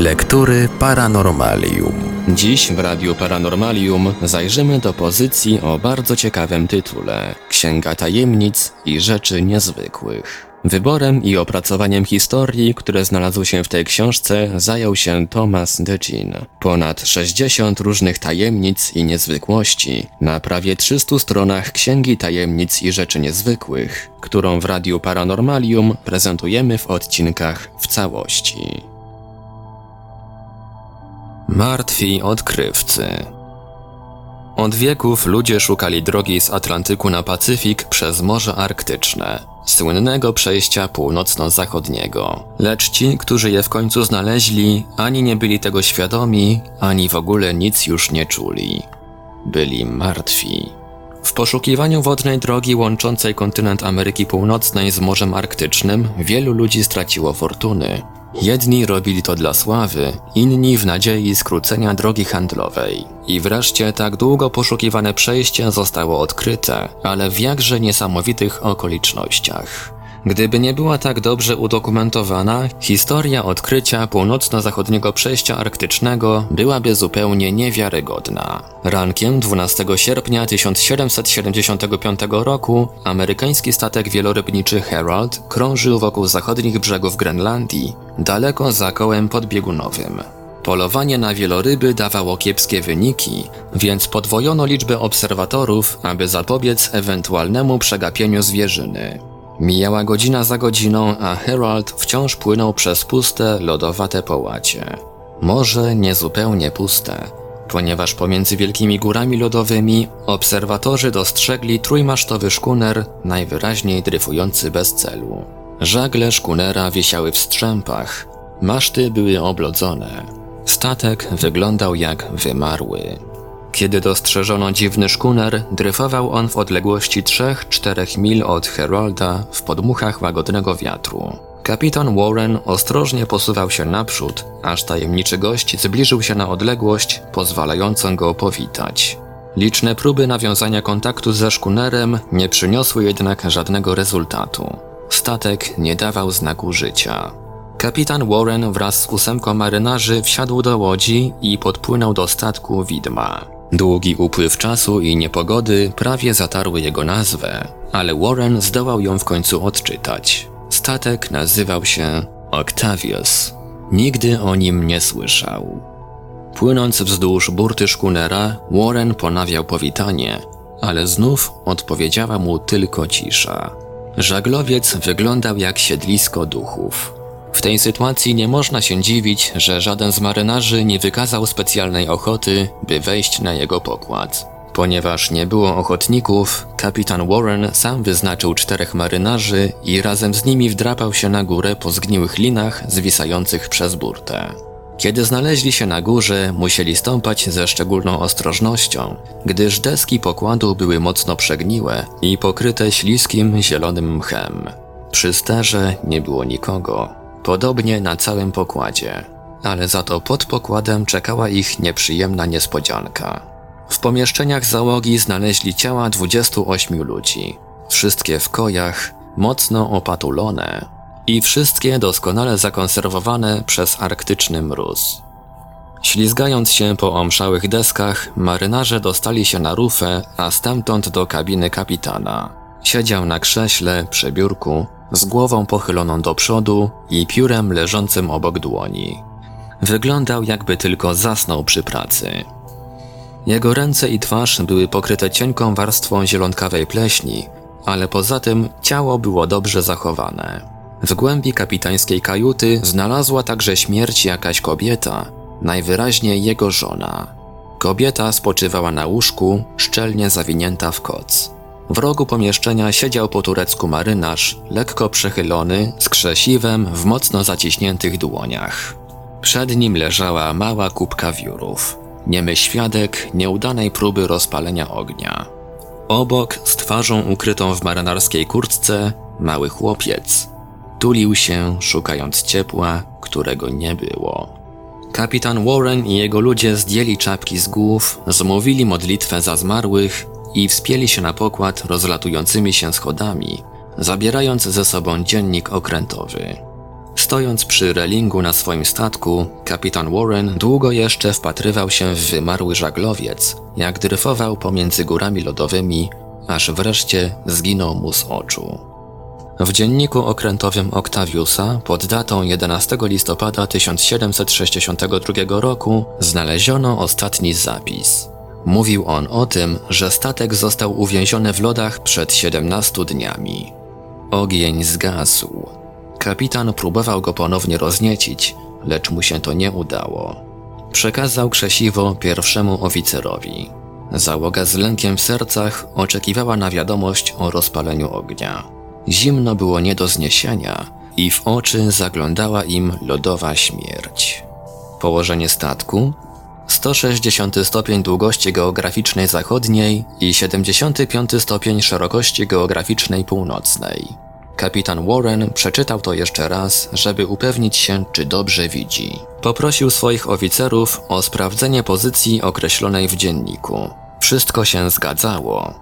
Lektury Paranormalium. Dziś w Radiu Paranormalium zajrzymy do pozycji o bardzo ciekawym tytule Księga Tajemnic i Rzeczy Niezwykłych. Wyborem i opracowaniem historii, które znalazły się w tej książce, zajął się Thomas DeGin. Ponad 60 różnych tajemnic i niezwykłości na prawie 300 stronach Księgi Tajemnic i Rzeczy Niezwykłych, którą w Radiu Paranormalium prezentujemy w odcinkach w całości. Martwi odkrywcy. Od wieków ludzie szukali drogi z Atlantyku na Pacyfik przez Morze Arktyczne, słynnego przejścia północno-zachodniego. Lecz ci, którzy je w końcu znaleźli, ani nie byli tego świadomi, ani w ogóle nic już nie czuli. Byli martwi. W poszukiwaniu wodnej drogi łączącej kontynent Ameryki Północnej z Morzem Arktycznym wielu ludzi straciło fortuny. Jedni robili to dla sławy, inni w nadziei skrócenia drogi handlowej. I wreszcie tak długo poszukiwane przejście zostało odkryte, ale w jakże niesamowitych okolicznościach. Gdyby nie była tak dobrze udokumentowana, historia odkrycia północno-zachodniego przejścia arktycznego byłaby zupełnie niewiarygodna. Rankiem 12 sierpnia 1775 roku amerykański statek wielorybniczy Herald krążył wokół zachodnich brzegów Grenlandii, daleko za kołem podbiegunowym. Polowanie na wieloryby dawało kiepskie wyniki, więc podwojono liczbę obserwatorów, aby zapobiec ewentualnemu przegapieniu zwierzyny. Mijała godzina za godziną, a Herald wciąż płynął przez puste, lodowate połacie. Może niezupełnie puste, ponieważ pomiędzy wielkimi górami lodowymi obserwatorzy dostrzegli trójmasztowy szkuner, najwyraźniej dryfujący bez celu. Żagle szkunera wisiały w strzępach, maszty były oblodzone. Statek wyglądał jak wymarły. Kiedy dostrzeżono dziwny szkuner, dryfował on w odległości 3-4 mil od Herolda w podmuchach łagodnego wiatru. Kapitan Warren ostrożnie posuwał się naprzód, aż tajemniczy gość zbliżył się na odległość pozwalającą go powitać. Liczne próby nawiązania kontaktu ze szkunerem nie przyniosły jednak żadnego rezultatu. Statek nie dawał znaku życia. Kapitan Warren wraz z ósemką marynarzy wsiadł do łodzi i podpłynął do statku widma. Długi upływ czasu i niepogody prawie zatarły jego nazwę, ale Warren zdołał ją w końcu odczytać. Statek nazywał się Octavius. Nigdy o nim nie słyszał. Płynąc wzdłuż burty szkunera, Warren ponawiał powitanie, ale znów odpowiedziała mu tylko cisza. Żaglowiec wyglądał jak siedlisko duchów. W tej sytuacji nie można się dziwić, że żaden z marynarzy nie wykazał specjalnej ochoty, by wejść na jego pokład. Ponieważ nie było ochotników, kapitan Warren sam wyznaczył czterech marynarzy i razem z nimi wdrapał się na górę po zgniłych linach zwisających przez burtę. Kiedy znaleźli się na górze, musieli stąpać ze szczególną ostrożnością, gdyż deski pokładu były mocno przegniłe i pokryte śliskim, zielonym mchem. Przy sterze nie było nikogo, podobnie na całym pokładzie, ale za to pod pokładem czekała ich nieprzyjemna niespodzianka. W pomieszczeniach załogi znaleźli ciała 28 ludzi, wszystkie w kojach, mocno opatulone i wszystkie doskonale zakonserwowane przez arktyczny mróz. Ślizgając się po omszałych deskach, marynarze dostali się na rufę, a stamtąd do kabiny kapitana. Siedział na krześle przy biurku, z głową pochyloną do przodu i piórem leżącym obok dłoni. Wyglądał jakby tylko zasnął przy pracy. Jego ręce i twarz były pokryte cienką warstwą zielonkawej pleśni, ale poza tym ciało było dobrze zachowane. W głębi kapitańskiej kajuty znalazła także śmierć jakaś kobieta, najwyraźniej jego żona. Kobieta spoczywała na łóżku, szczelnie zawinięta w koc. W rogu pomieszczenia siedział po turecku marynarz, lekko przechylony, z krzesiwem w mocno zaciśniętych dłoniach. Przed nim leżała mała kubka wiórów. Niemy świadek nieudanej próby rozpalenia ognia. Obok, z twarzą ukrytą w marynarskiej kurtce, mały chłopiec. Tulił się, szukając ciepła, którego nie było. Kapitan Warren i jego ludzie zdjęli czapki z głów, zmówili modlitwę za zmarłych i wspięli się na pokład rozlatującymi się schodami, zabierając ze sobą dziennik okrętowy. Stojąc przy relingu na swoim statku, kapitan Warren długo jeszcze wpatrywał się w wymarły żaglowiec, jak dryfował pomiędzy górami lodowymi, aż wreszcie zginął mu z oczu. W dzienniku okrętowym Octaviusa pod datą 11 listopada 1762 roku znaleziono ostatni zapis. Mówił on o tym, że statek został uwięziony w lodach przed 17 dniami. Ogień zgasł. Kapitan próbował go ponownie rozniecić, lecz mu się to nie udało. Przekazał krzesiwo pierwszemu oficerowi. Załoga z lękiem w sercach oczekiwała na wiadomość o rozpaleniu ognia. Zimno było nie do zniesienia i w oczy zaglądała im lodowa śmierć. Położenie statku 160 stopień długości geograficznej zachodniej i 75 stopień szerokości geograficznej północnej. Kapitan Warren przeczytał to jeszcze raz, żeby upewnić się, czy dobrze widzi. Poprosił swoich oficerów o sprawdzenie pozycji określonej w dzienniku. Wszystko się zgadzało.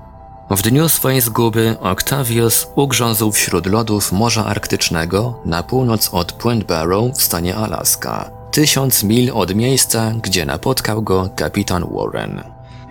W dniu swojej zguby Octavius ugrzązł wśród lodów Morza Arktycznego na północ od Point Barrow w stanie Alaska, tysiąc mil od miejsca, gdzie napotkał go kapitan Warren.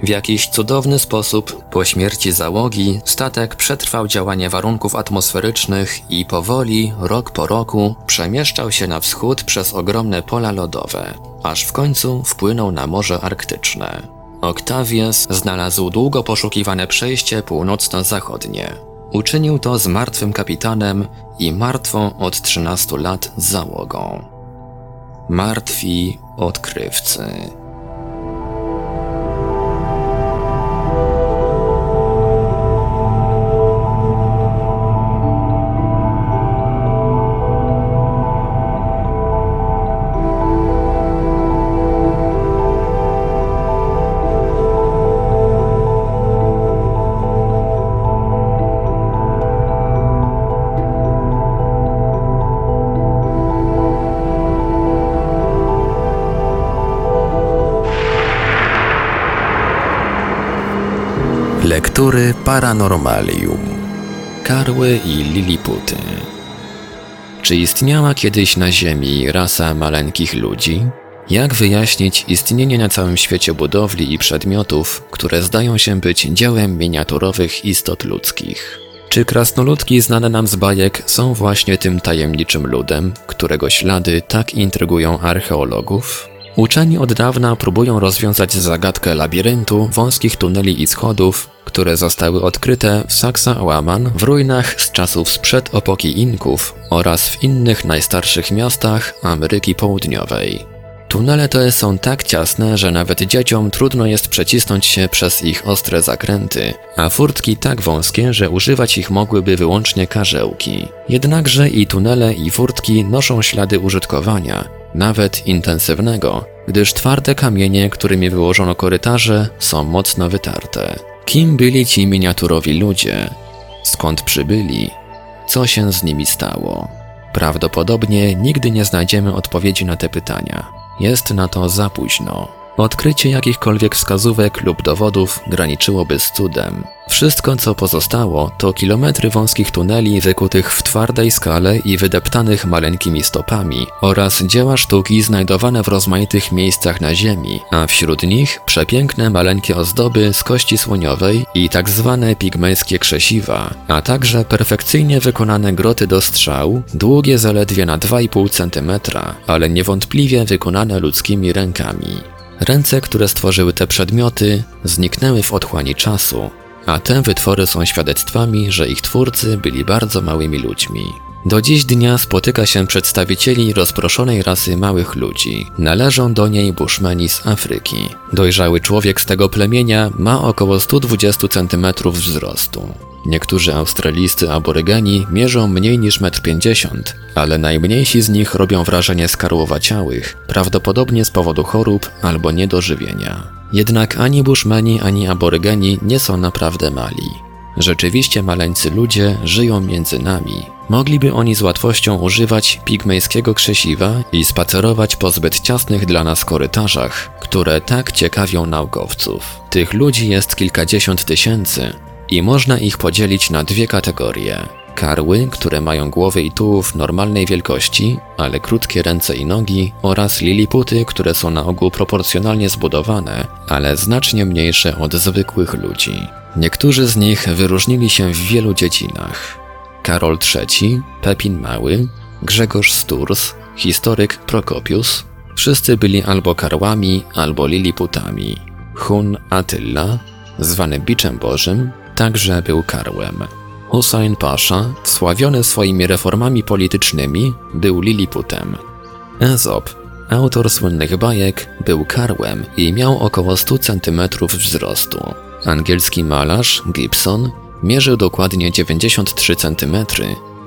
W jakiś cudowny sposób po śmierci załogi statek przetrwał działanie warunków atmosferycznych i powoli, rok po roku, przemieszczał się na wschód przez ogromne pola lodowe, aż w końcu wpłynął na Morze Arktyczne. Octavius znalazł długo poszukiwane przejście północno-zachodnie. Uczynił to z martwym kapitanem i martwą od 13 lat załogą. Martwi odkrywcy. Lektury Paranormalium. Karły i Liliputy. Czy istniała kiedyś na Ziemi rasa maleńkich ludzi? Jak wyjaśnić istnienie na całym świecie budowli i przedmiotów, które zdają się być dziełem miniaturowych istot ludzkich? Czy krasnoludki znane nam z bajek są właśnie tym tajemniczym ludem, którego ślady tak intrygują archeologów? Uczeni od dawna próbują rozwiązać zagadkę labiryntu wąskich tuneli i schodów, które zostały odkryte w Saksa-Łaman w ruinach z czasów sprzed epoki Inków oraz w innych najstarszych miastach Ameryki Południowej. Tunele te są tak ciasne, że nawet dzieciom trudno jest przecisnąć się przez ich ostre zakręty, a furtki tak wąskie, że używać ich mogłyby wyłącznie karzełki. Jednakże i tunele i furtki noszą ślady użytkowania, nawet intensywnego, gdyż twarde kamienie, którymi wyłożono korytarze, są mocno wytarte. Kim byli ci miniaturowi ludzie? Skąd przybyli? Co się z nimi stało? Prawdopodobnie nigdy nie znajdziemy odpowiedzi na te pytania. Jest na to za późno. Odkrycie jakichkolwiek wskazówek lub dowodów graniczyłoby z cudem. Wszystko, co pozostało, to kilometry wąskich tuneli wykutych w twardej skale i wydeptanych maleńkimi stopami oraz dzieła sztuki znajdowane w rozmaitych miejscach na ziemi, a wśród nich przepiękne maleńkie ozdoby z kości słoniowej i tak zwane pigmejskie krzesiwa, a także perfekcyjnie wykonane groty do strzał, długie zaledwie na 2,5 cm, ale niewątpliwie wykonane ludzkimi rękami. Ręce, które stworzyły te przedmioty, zniknęły w otchłani czasu, a te wytwory są świadectwami, że ich twórcy byli bardzo małymi ludźmi. Do dziś dnia spotyka się przedstawicieli rozproszonej rasy małych ludzi. Należą do niej bushmeni z Afryki. Dojrzały człowiek z tego plemienia ma około 120 cm wzrostu. Niektórzy australijscy aborygeni mierzą mniej niż 1,50 m, ale najmniejsi z nich robią wrażenie skarłowaciałych, prawdopodobnie z powodu chorób albo niedożywienia. Jednak ani bushmeni, ani aborygeni nie są naprawdę mali. Rzeczywiście maleńcy ludzie żyją między nami. Mogliby oni z łatwością używać pigmejskiego krzesiwa i spacerować po zbyt ciasnych dla nas korytarzach, które tak ciekawią naukowców. Tych ludzi jest kilkadziesiąt tysięcy i można ich podzielić na dwie kategorie. Karły, które mają głowy i tułów normalnej wielkości, ale krótkie ręce i nogi oraz liliputy, które są na ogół proporcjonalnie zbudowane, ale znacznie mniejsze od zwykłych ludzi. Niektórzy z nich wyróżnili się w wielu dziedzinach. Karol III, Pepin Mały, Grzegorz Sturs, historyk Prokopius, wszyscy byli albo karłami, albo liliputami. Hun Attila, zwany Biczem Bożym, także był karłem. Hussein Pasza, wsławiony swoimi reformami politycznymi, był liliputem. Ezop, autor słynnych bajek, był karłem i miał około 100 cm wzrostu. Angielski malarz Gibson mierzył dokładnie 93 cm,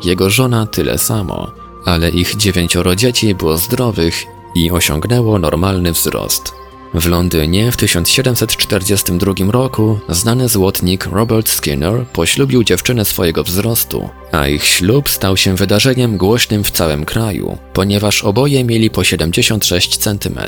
jego żona tyle samo, ale ich dziewięcioro dzieci było zdrowych i osiągnęło normalny wzrost. W Londynie w 1742 roku znany złotnik Robert Skinner poślubił dziewczynę swojego wzrostu, a ich ślub stał się wydarzeniem głośnym w całym kraju, ponieważ oboje mieli po 76 cm.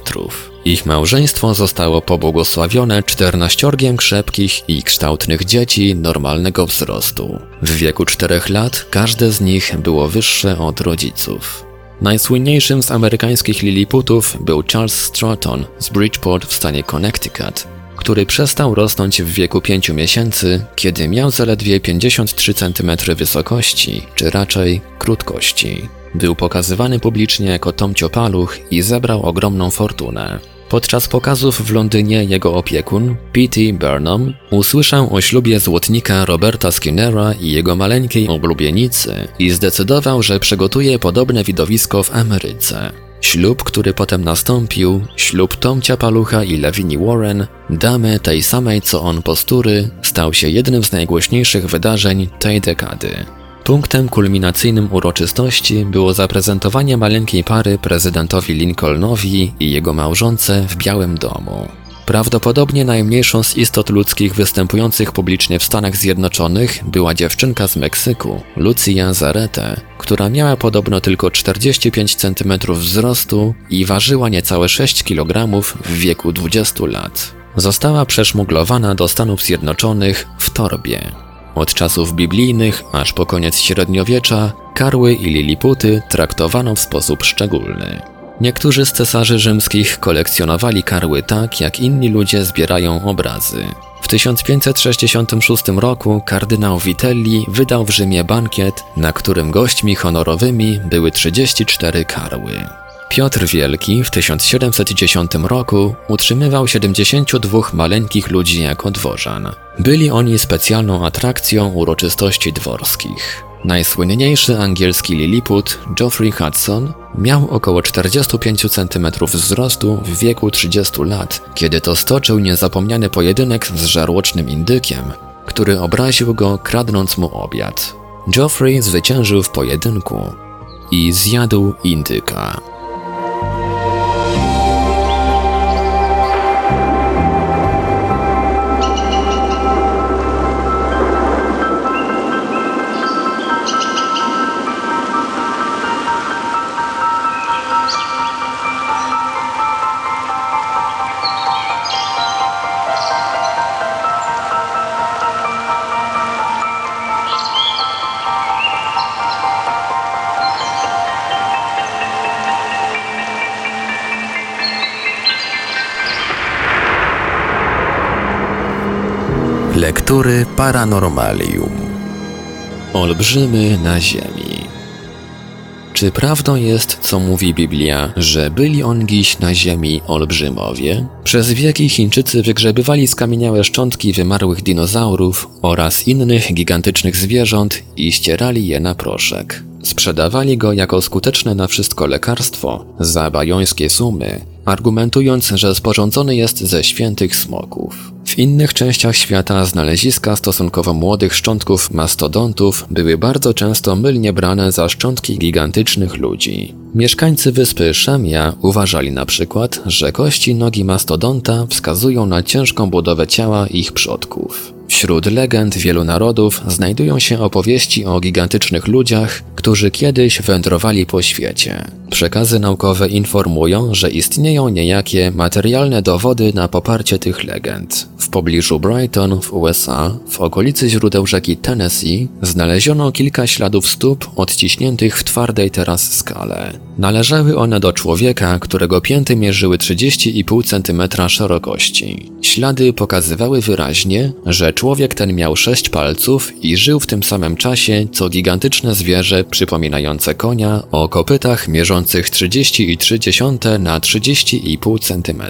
Ich małżeństwo zostało pobłogosławione czternaściorgiem krzepkich i kształtnych dzieci normalnego wzrostu. W wieku czterech lat każde z nich było wyższe od rodziców. Najsłynniejszym z amerykańskich liliputów był Charles Stratton z Bridgeport w stanie Connecticut, który przestał rosnąć w wieku 5 miesięcy, kiedy miał zaledwie 53 cm wysokości, czy raczej krótkości. Był pokazywany publicznie jako Tomcio Paluch i zebrał ogromną fortunę. Podczas pokazów w Londynie jego opiekun, P.T. Burnham, usłyszał o ślubie złotnika Roberta Skinnera i jego maleńkiej oblubienicy i zdecydował, że przygotuje podobne widowisko w Ameryce. Ślub, który potem nastąpił, ślub Tomcia Palucha i Lewini Warren, damy tej samej co on postury, stał się jednym z najgłośniejszych wydarzeń tej dekady. Punktem kulminacyjnym uroczystości było zaprezentowanie maleńkiej pary prezydentowi Lincolnowi i jego małżonce w Białym Domu. Prawdopodobnie najmniejszą z istot ludzkich występujących publicznie w Stanach Zjednoczonych była dziewczynka z Meksyku, Lucia Zarete, która miała podobno tylko 45 cm wzrostu i ważyła niecałe 6 kg w wieku 20 lat. Została przeszmuglowana do Stanów Zjednoczonych w torbie. Od czasów biblijnych aż po koniec średniowiecza karły i liliputy traktowano w sposób szczególny. Niektórzy z cesarzy rzymskich kolekcjonowali karły tak, jak inni ludzie zbierają obrazy. W 1566 roku kardynał Vitelli wydał w Rzymie bankiet, na którym gośćmi honorowymi były 34 karły. Piotr Wielki w 1710 roku utrzymywał 72 maleńkich ludzi jako dworzan. Byli oni specjalną atrakcją uroczystości dworskich. Najsłynniejszy angielski liliput, Geoffrey Hudson, miał około 45 cm wzrostu w wieku 30 lat, kiedy to stoczył niezapomniany pojedynek z żarłocznym indykiem, który obraził go kradnąc mu obiad. Geoffrey zwyciężył w pojedynku i zjadł indyka. Lektury Paranormalium. Olbrzymy na ziemi. Czy prawdą jest, co mówi Biblia, że byli ongiś na ziemi olbrzymowie? Przez wieki Chińczycy wygrzebywali skamieniałe szczątki wymarłych dinozaurów oraz innych gigantycznych zwierząt i ścierali je na proszek. Sprzedawali go jako skuteczne na wszystko lekarstwo za bajońskie sumy, argumentując, że sporządzony jest ze świętych smoków. W innych częściach świata znaleziska stosunkowo młodych szczątków mastodontów były bardzo często mylnie brane za szczątki gigantycznych ludzi. Mieszkańcy wyspy Szemia uważali na przykład, że kości nogi mastodonta wskazują na ciężką budowę ciała ich przodków. Wśród legend wielu narodów znajdują się opowieści o gigantycznych ludziach, którzy kiedyś wędrowali po świecie. Przekazy naukowe informują, że istnieją niejakie materialne dowody na poparcie tych legend. W pobliżu Brighton w USA, w okolicy źródeł rzeki Tennessee, znaleziono kilka śladów stóp odciśniętych w twardej teraz skale. Należały one do człowieka, którego pięty mierzyły 30,5 cm szerokości. Ślady pokazywały wyraźnie, że człowiek ten miał sześć palców i żył w tym samym czasie co gigantyczne zwierzę przypominające konia o kopytach mierzących 30,3 na 30,5 cm.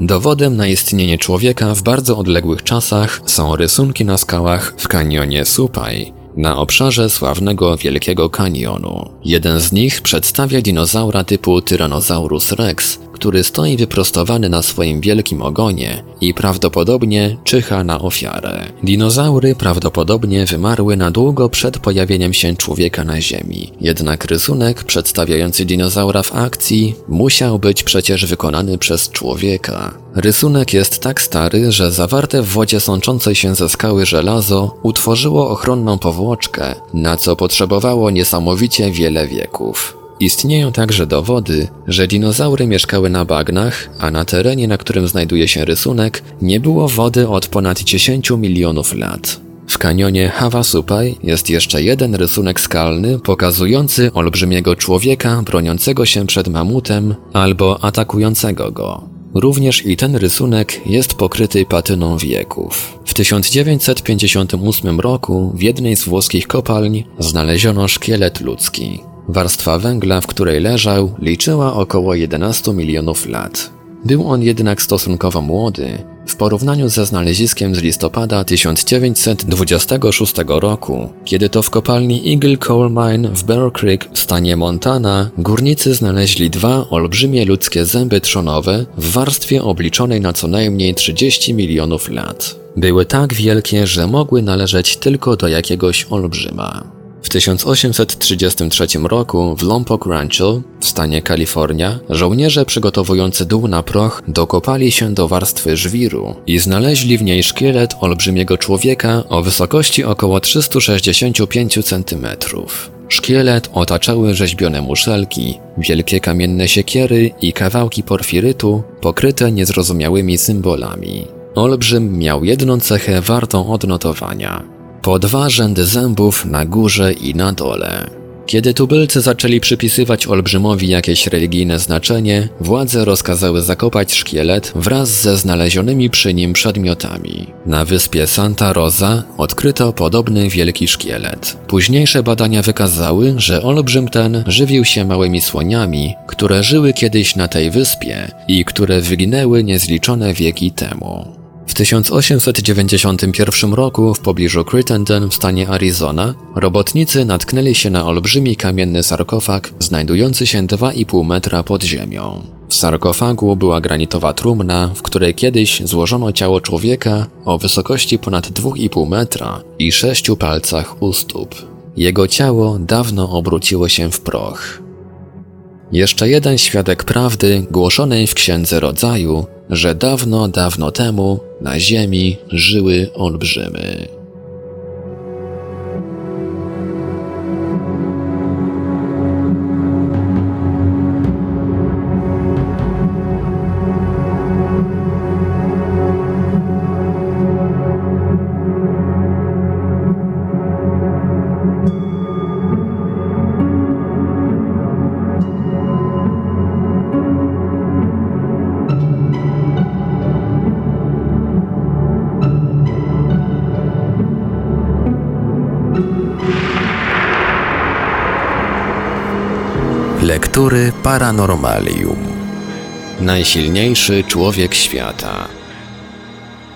Dowodem na istnienie człowieka w bardzo odległych czasach są rysunki na skałach w kanionie Supaj, na obszarze sławnego Wielkiego Kanionu. Jeden z nich przedstawia dinozaura typu Tyrannosaurus rex, który stoi wyprostowany na swoim wielkim ogonie i prawdopodobnie czyha na ofiarę. Dinozaury prawdopodobnie wymarły na długo przed pojawieniem się człowieka na Ziemi. Jednak rysunek przedstawiający dinozaura w akcji musiał być przecież wykonany przez człowieka. Rysunek jest tak stary, że zawarte w wodzie sączącej się ze skały żelazo utworzyło ochronną powłoczkę, na co potrzebowało niesamowicie wiele wieków. Istnieją także dowody, że dinozaury mieszkały na bagnach, a na terenie, na którym znajduje się rysunek, nie było wody od ponad 10 milionów lat. W kanionie Havasupai jest jeszcze jeden rysunek skalny pokazujący olbrzymiego człowieka broniącego się przed mamutem albo atakującego go. Również i ten rysunek jest pokryty patyną wieków. W 1958 roku w jednej z włoskich kopalń znaleziono szkielet ludzki. Warstwa węgla, w której leżał, liczyła około 11 milionów lat. Był on jednak stosunkowo młody w porównaniu ze znaleziskiem z listopada 1926 roku, kiedy to w kopalni Eagle Coal Mine w Bear Creek w stanie Montana górnicy znaleźli dwa olbrzymie ludzkie zęby trzonowe w warstwie obliczonej na co najmniej 30 milionów lat. Były tak wielkie, że mogły należeć tylko do jakiegoś olbrzyma. W 1833 roku w Lompoc Rancho w stanie Kalifornia żołnierze przygotowujący dół na proch dokopali się do warstwy żwiru i znaleźli w niej szkielet olbrzymiego człowieka o wysokości około 365 cm. Szkielet otaczały rzeźbione muszelki, wielkie kamienne siekiery i kawałki porfirytu pokryte niezrozumiałymi symbolami. Olbrzym miał jedną cechę wartą odnotowania. Po dwa rzędy zębów na górze i na dole. Kiedy tubylcy zaczęli przypisywać olbrzymowi jakieś religijne znaczenie, władze rozkazały zakopać szkielet wraz ze znalezionymi przy nim przedmiotami. Na wyspie Santa Rosa odkryto podobny wielki szkielet. Późniejsze badania wykazały, że olbrzym ten żywił się małymi słoniami, które żyły kiedyś na tej wyspie i które wyginęły niezliczone wieki temu. W 1891 roku w pobliżu Crittenden w stanie Arizona robotnicy natknęli się na olbrzymi kamienny sarkofag znajdujący się 2,5 metra pod ziemią. W sarkofagu była granitowa trumna, w której kiedyś złożono ciało człowieka o wysokości ponad 2,5 metra i sześciu palcach u stóp. Jego ciało dawno obróciło się w proch. Jeszcze jeden świadek prawdy głoszonej w Księdze Rodzaju że dawno, dawno temu na Ziemi żyły olbrzymy. Paranormalium. Najsilniejszy człowiek świata.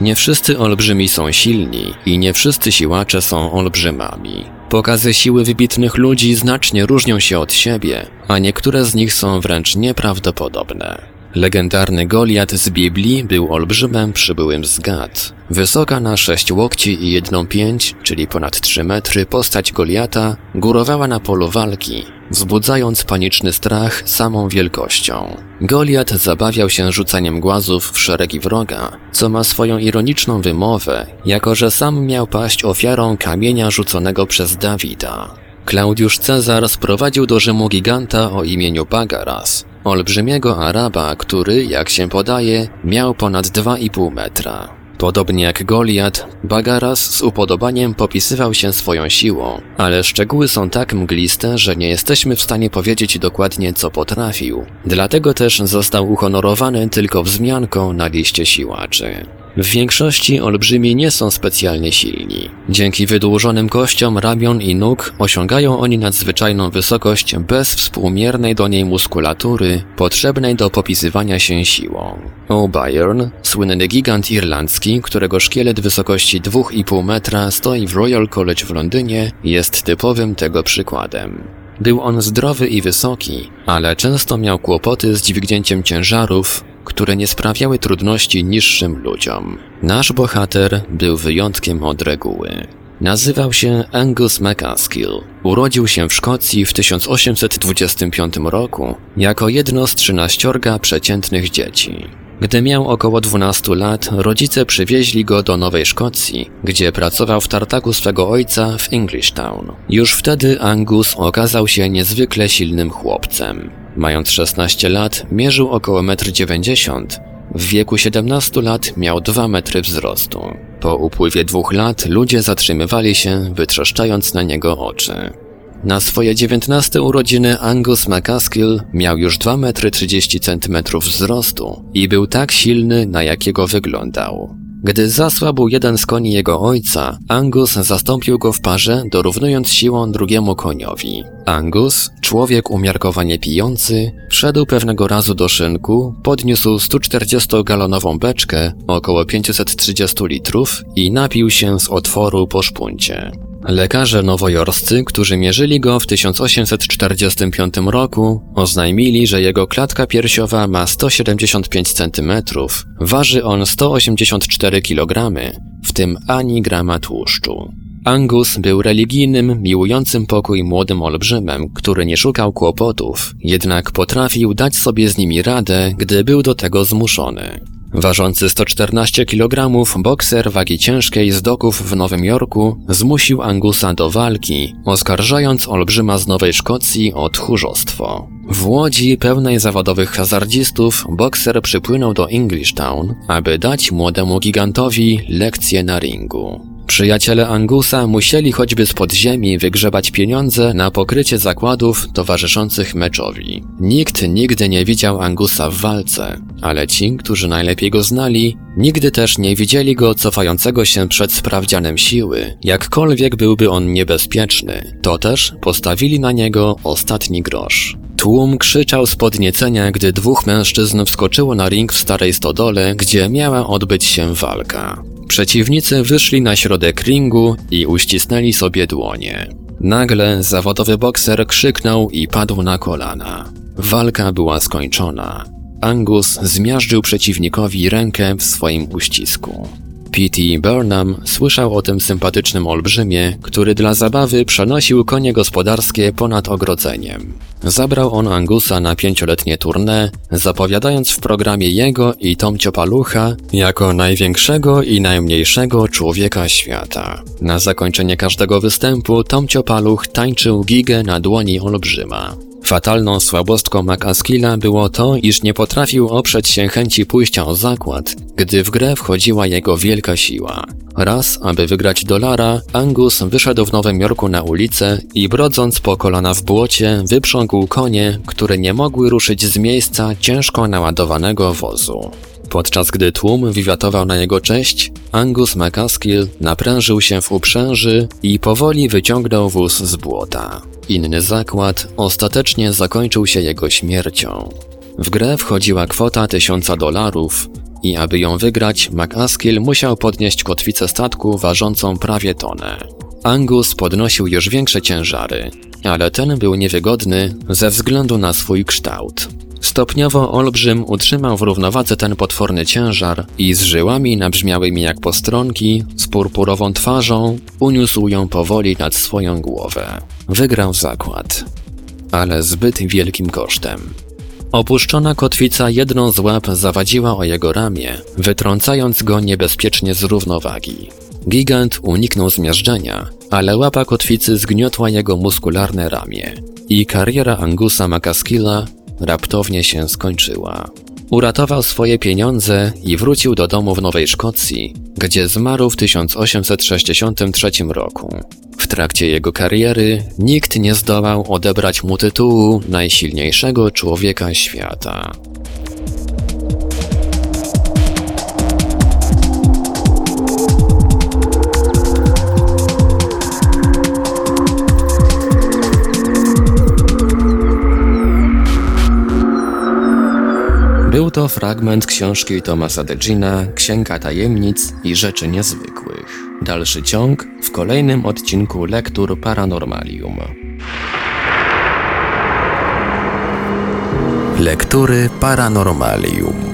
Nie wszyscy olbrzymi są silni i nie wszyscy siłacze są olbrzymami. Pokazy siły wybitnych ludzi znacznie różnią się od siebie, a niektóre z nich są wręcz nieprawdopodobne. Legendarny Goliat z Biblii był olbrzymem przybyłym z Gad. Wysoka na sześć łokci i jedną pięć, czyli ponad trzy metry, postać Goliata górowała na polu walki, wzbudzając paniczny strach samą wielkością. Goliat zabawiał się rzucaniem głazów w szeregi wroga, co ma swoją ironiczną wymowę, jako że sam miał paść ofiarą kamienia rzuconego przez Dawida. Klaudiusz Cezar sprowadził do Rzymu giganta o imieniu Bagaras, olbrzymiego Araba, który, jak się podaje, miał ponad 2,5 metra. Podobnie jak Goliat, Bagaras z upodobaniem popisywał się swoją siłą, ale szczegóły są tak mgliste, że nie jesteśmy w stanie powiedzieć dokładnie co potrafił. Dlatego też został uhonorowany tylko wzmianką na liście siłaczy. W większości olbrzymi nie są specjalnie silni. Dzięki wydłużonym kościom ramion i nóg osiągają oni nadzwyczajną wysokość bez współmiernej do niej muskulatury potrzebnej do popisywania się siłą. O'Byrne, słynny gigant irlandzki, którego szkielet wysokości 2,5 metra stoi w Royal College w Londynie, jest typowym tego przykładem. Był on zdrowy i wysoki, ale często miał kłopoty z dźwignięciem ciężarów, które nie sprawiały trudności niższym ludziom. Nasz bohater był wyjątkiem od reguły. Nazywał się Angus McCaskill. Urodził się w Szkocji w 1825 roku jako jedno z trzynaściorga przeciętnych dzieci. Gdy miał około 12 lat, rodzice przywieźli go do Nowej Szkocji, gdzie pracował w tartaku swego ojca w Englishtown. Już wtedy Angus okazał się niezwykle silnym chłopcem. Mając 16 lat, mierzył około 1,90 m. W wieku 17 lat miał 2 metry wzrostu. Po upływie dwóch lat ludzie zatrzymywali się, wytrzeszczając na niego oczy. Na swoje 19 urodziny Angus McCaskill miał już 2 metry 30 cm wzrostu i był tak silny, na jakiego wyglądał. Gdy zasłabł jeden z koni jego ojca, Angus zastąpił go w parze, dorównując siłą drugiemu koniowi. Angus, człowiek umiarkowanie pijący, wszedł pewnego razu do szynku, podniósł 140-galonową beczkę, około 530 litrów i napił się z otworu po szpuncie. Lekarze nowojorscy, którzy mierzyli go w 1845 roku, oznajmili, że jego klatka piersiowa ma 175 cm, waży on 184 kg, w tym ani grama tłuszczu. Angus był religijnym, miłującym pokój młodym olbrzymem, który nie szukał kłopotów, jednak potrafił dać sobie z nimi radę, gdy był do tego zmuszony. Ważący 114 kg, bokser wagi ciężkiej z doków w Nowym Jorku zmusił Angusa do walki, oskarżając olbrzyma z Nowej Szkocji o tchórzostwo. W łodzi pełnej zawodowych hazardzistów bokser przypłynął do Englishtown, aby dać młodemu gigantowi lekcję na ringu. Przyjaciele Angusa musieli choćby z podziemi wygrzebać pieniądze na pokrycie zakładów towarzyszących meczowi. Nikt nigdy nie widział Angusa w walce, ale ci, którzy najlepiej go znali, nigdy też nie widzieli go cofającego się przed sprawdzianem siły, jakkolwiek byłby on niebezpieczny. To też postawili na niego ostatni grosz. Tłum krzyczał z podniecenia, gdy dwóch mężczyzn wskoczyło na ring w starej stodole, gdzie miała odbyć się walka. Przeciwnicy wyszli na środek ringu i uścisnęli sobie dłonie. Nagle zawodowy bokser krzyknął i padł na kolana. Walka była skończona. Angus zmiażdżył przeciwnikowi rękę w swoim uścisku. P.T. Burnham słyszał o tym sympatycznym olbrzymie, który dla zabawy przenosił konie gospodarskie ponad ogrodzeniem. Zabrał on Angusa na pięcioletnie tournée, zapowiadając w programie jego i Tomcio Palucha jako największego i najmniejszego człowieka świata. Na zakończenie każdego występu Tomcio Paluch tańczył gigę na dłoni olbrzyma. Fatalną słabostką McAskilla było to, iż nie potrafił oprzeć się chęci pójścia o zakład, gdy w grę wchodziła jego wielka siła. Raz, aby wygrać dolara, Angus wyszedł w Nowym Jorku na ulicę i brodząc po kolana w błocie, wyprzągł konie, które nie mogły ruszyć z miejsca ciężko naładowanego wozu. Podczas gdy tłum wiwatował na jego cześć, Angus McCaskill naprężył się w uprzęży i powoli wyciągnął wóz z błota. Inny zakład ostatecznie zakończył się jego śmiercią. W grę wchodziła kwota tysiąca dolarów i aby ją wygrać, McAskill musiał podnieść kotwicę statku ważącą prawie tonę. Angus podnosił już większe ciężary, ale ten był niewygodny ze względu na swój kształt. Stopniowo olbrzym utrzymał w równowadze ten potworny ciężar i z żyłami nabrzmiałymi jak postronki, z purpurową twarzą, uniósł ją powoli nad swoją głowę. Wygrał zakład, ale zbyt wielkim kosztem. Opuszczona kotwica jedną z łap zawadziła o jego ramię, wytrącając go niebezpiecznie z równowagi. Gigant uniknął zmiażdżenia, ale łapa kotwicy zgniotła jego muskularne ramię i kariera Angusa McCaskilla raptownie się skończyła. Uratował swoje pieniądze i wrócił do domu w Nowej Szkocji, gdzie zmarł w 1863 roku. W trakcie jego kariery nikt nie zdołał odebrać mu tytułu najsilniejszego człowieka świata. Był to fragment książki Thomasa Degina Księga Tajemnic i Rzeczy Niezwykłych. Dalszy ciąg w kolejnym odcinku Lektur Paranormalium. Lektury Paranormalium.